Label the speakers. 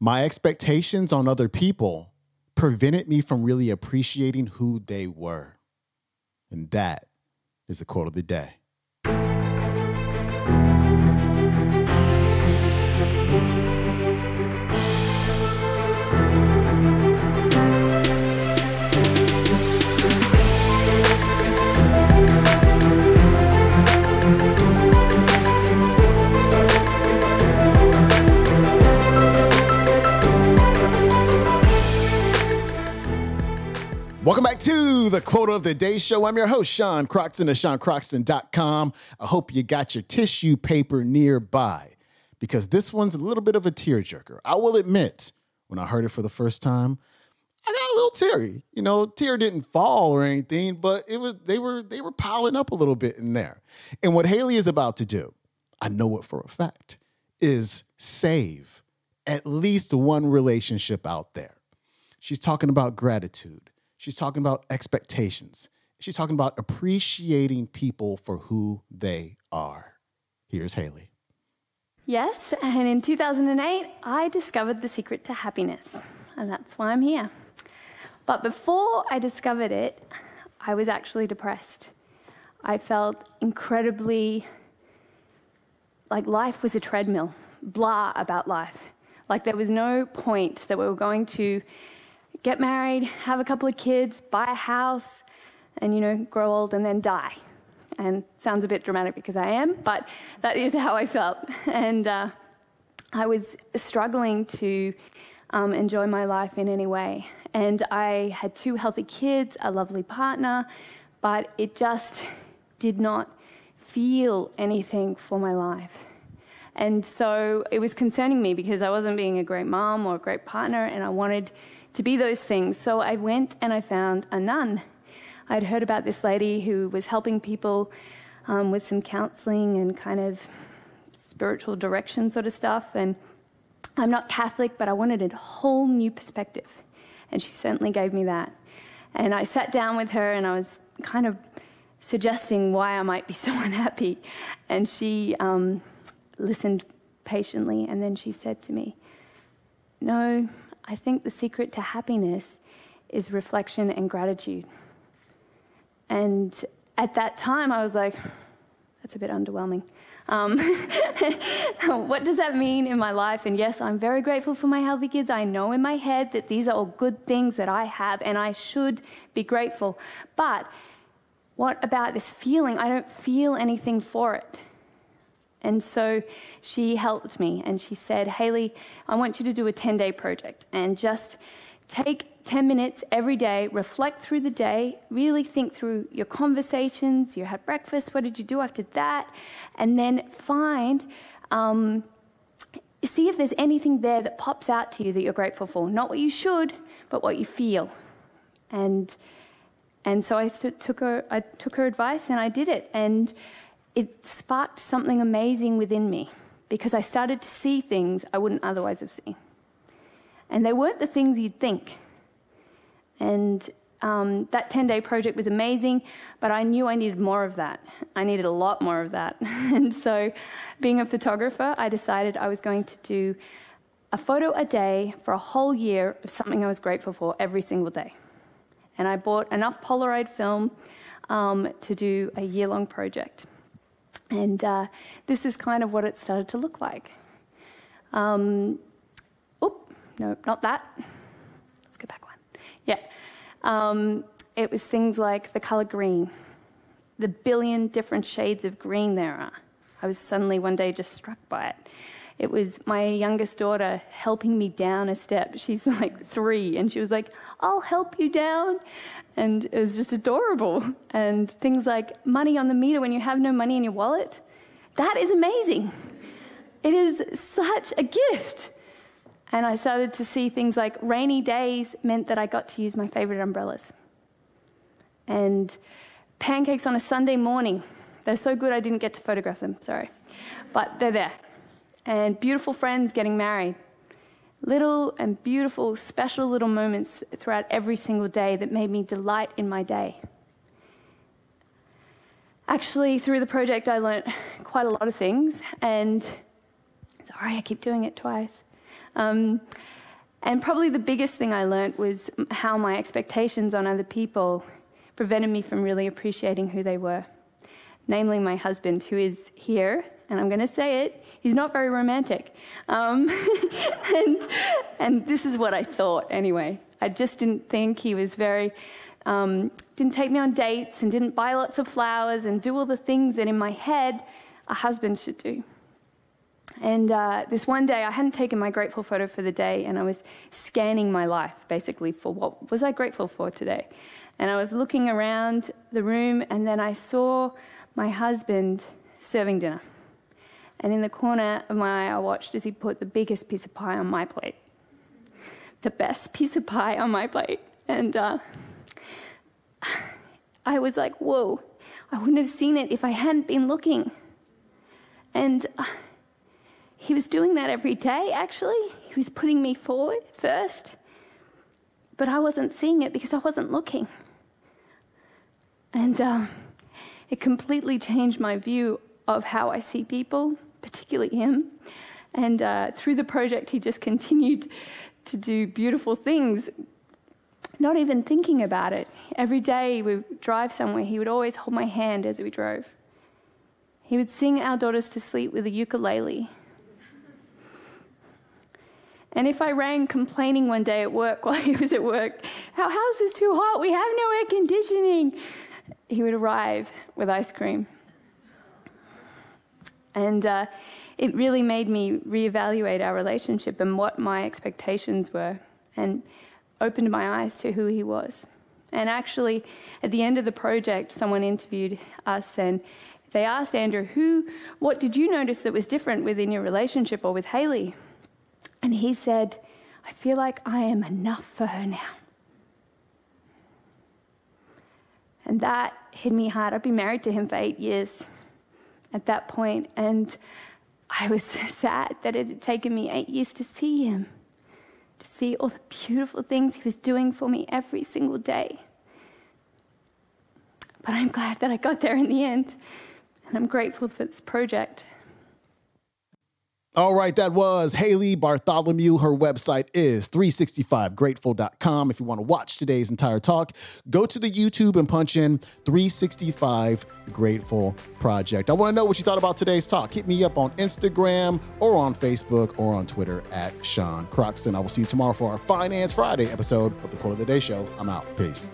Speaker 1: My expectations on other people prevented me from really appreciating who they were. And that is the quote of the day. Welcome back to the Quote of the Day Show. I'm your host, Sean Croxton of SeanCroxton.com. I hope you got your tissue paper nearby because this one's a little bit of a tearjerker. I will admit, when I heard it for the first time, I got a little teary. You know, tear didn't fall or anything, but it was they were they were piling up a little bit in there. And what Hailey is about to do, I know it for a fact, is save at least one relationship out there. She's talking about gratitude. She's talking about expectations. She's talking about appreciating people for who they are. Here's Hailey.
Speaker 2: Yes, and in 2008, I discovered the secret to happiness, and that's why I'm here. But before I discovered it, I was actually depressed. I felt incredibly like life was a treadmill, blah about life. Like there was no point that we were going to get married, have a couple of kids, buy a house, and you know, grow old and then die. And sounds a bit dramatic because I am, but that is how I felt. And uh, I was struggling to um, enjoy my life in any way. And I had two healthy kids, a lovely partner, but it just did not feel anything for my life. And so it was concerning me because I wasn't being a great mom or a great partner, and I wanted to be those things. So I went and I found a nun. I'd heard about this lady who was helping people um, with some counseling and kind of spiritual direction sort of stuff. And I'm not Catholic, but I wanted a whole new perspective. And she certainly gave me that. And I sat down with her and I was kind of suggesting why I might be so unhappy. And she um, listened patiently and then she said to me, No, I think the secret to happiness is reflection and gratitude. And at that time, I was like, that's a bit underwhelming. Um, what does that mean in my life? And yes, I'm very grateful for my healthy kids. I know in my head that these are all good things that I have and I should be grateful. But what about this feeling? I don't feel anything for it. And so she helped me and she said, Hailey, I want you to do a 10 day project and just take 10 minutes every day, reflect through the day, really think through your conversations. You had breakfast, what did you do after that? And then find, um, see if there's anything there that pops out to you that you're grateful for. Not what you should, but what you feel. And, and so I took her, I took her advice and I did it. And it sparked something amazing within me because I started to see things I wouldn't otherwise have seen. And they weren't the things you'd think. And um, that 10 day project was amazing, but I knew I needed more of that. I needed a lot more of that. and so, being a photographer, I decided I was going to do a photo a day for a whole year of something I was grateful for every single day. And I bought enough Polaroid film um, to do a year long project. And uh, this is kind of what it started to look like. Um, oh, no, not that. Let's go back one. Yeah. Um, it was things like the color green, the billion different shades of green there are. I was suddenly one day just struck by it. It was my youngest daughter helping me down a step. She's like three, and she was like, I'll help you down. And it was just adorable. And things like money on the meter when you have no money in your wallet. That is amazing. It is such a gift. And I started to see things like rainy days meant that I got to use my favorite umbrellas. And pancakes on a Sunday morning. They're so good I didn't get to photograph them, sorry. But they're there and beautiful friends getting married. Little and beautiful, special little moments throughout every single day that made me delight in my day. Actually, through the project, I learnt quite a lot of things, and sorry, I keep doing it twice. Um, and probably the biggest thing I learned was how my expectations on other people prevented me from really appreciating who they were. Namely, my husband, who is here, and I'm going to say it, he's not very romantic. Um, and, and this is what I thought anyway. I just didn't think he was very, um, didn't take me on dates and didn't buy lots of flowers and do all the things that in my head a husband should do. And uh, this one day, I hadn't taken my grateful photo for the day, and I was scanning my life basically for what was I grateful for today. And I was looking around the room, and then I saw my husband serving dinner. And in the corner of my eye, I watched as he put the biggest piece of pie on my plate, the best piece of pie on my plate. And uh, I was like, whoa, I wouldn't have seen it if I hadn't been looking. And uh, he was doing that every day, actually. He was putting me forward first. But I wasn't seeing it because I wasn't looking. And um, it completely changed my view of how I see people, particularly him. And uh, through the project, he just continued to do beautiful things, not even thinking about it. Every day we drive somewhere, he would always hold my hand as we drove. He would sing our daughters to sleep with a ukulele. And if I rang complaining one day at work while he was at work, our house is too hot, we have no air conditioning, he would arrive with ice cream. And uh, it really made me reevaluate our relationship and what my expectations were, and opened my eyes to who he was. And actually, at the end of the project, someone interviewed us and they asked Andrew, who, what did you notice that was different within your relationship or with Hailey? And he said, I feel like I am enough for her now. And that hit me hard. I've been married to him for eight years at that point, and I was sad that it had taken me eight years to see him, to see all the beautiful things he was doing for me every single day. But I'm glad that I got there in the end, and I'm grateful for this project.
Speaker 1: All right, that was Hailey Bartholomew. Her website is 365grateful.com. If you want to watch today's entire talk, go to the YouTube and punch in 365 Grateful Project. I want to know what you thought about today's talk. Hit me up on Instagram or on Facebook or on Twitter at Sean Croxton. I will see you tomorrow for our Finance Friday episode of the Quote of the Day Show. I'm out. Peace.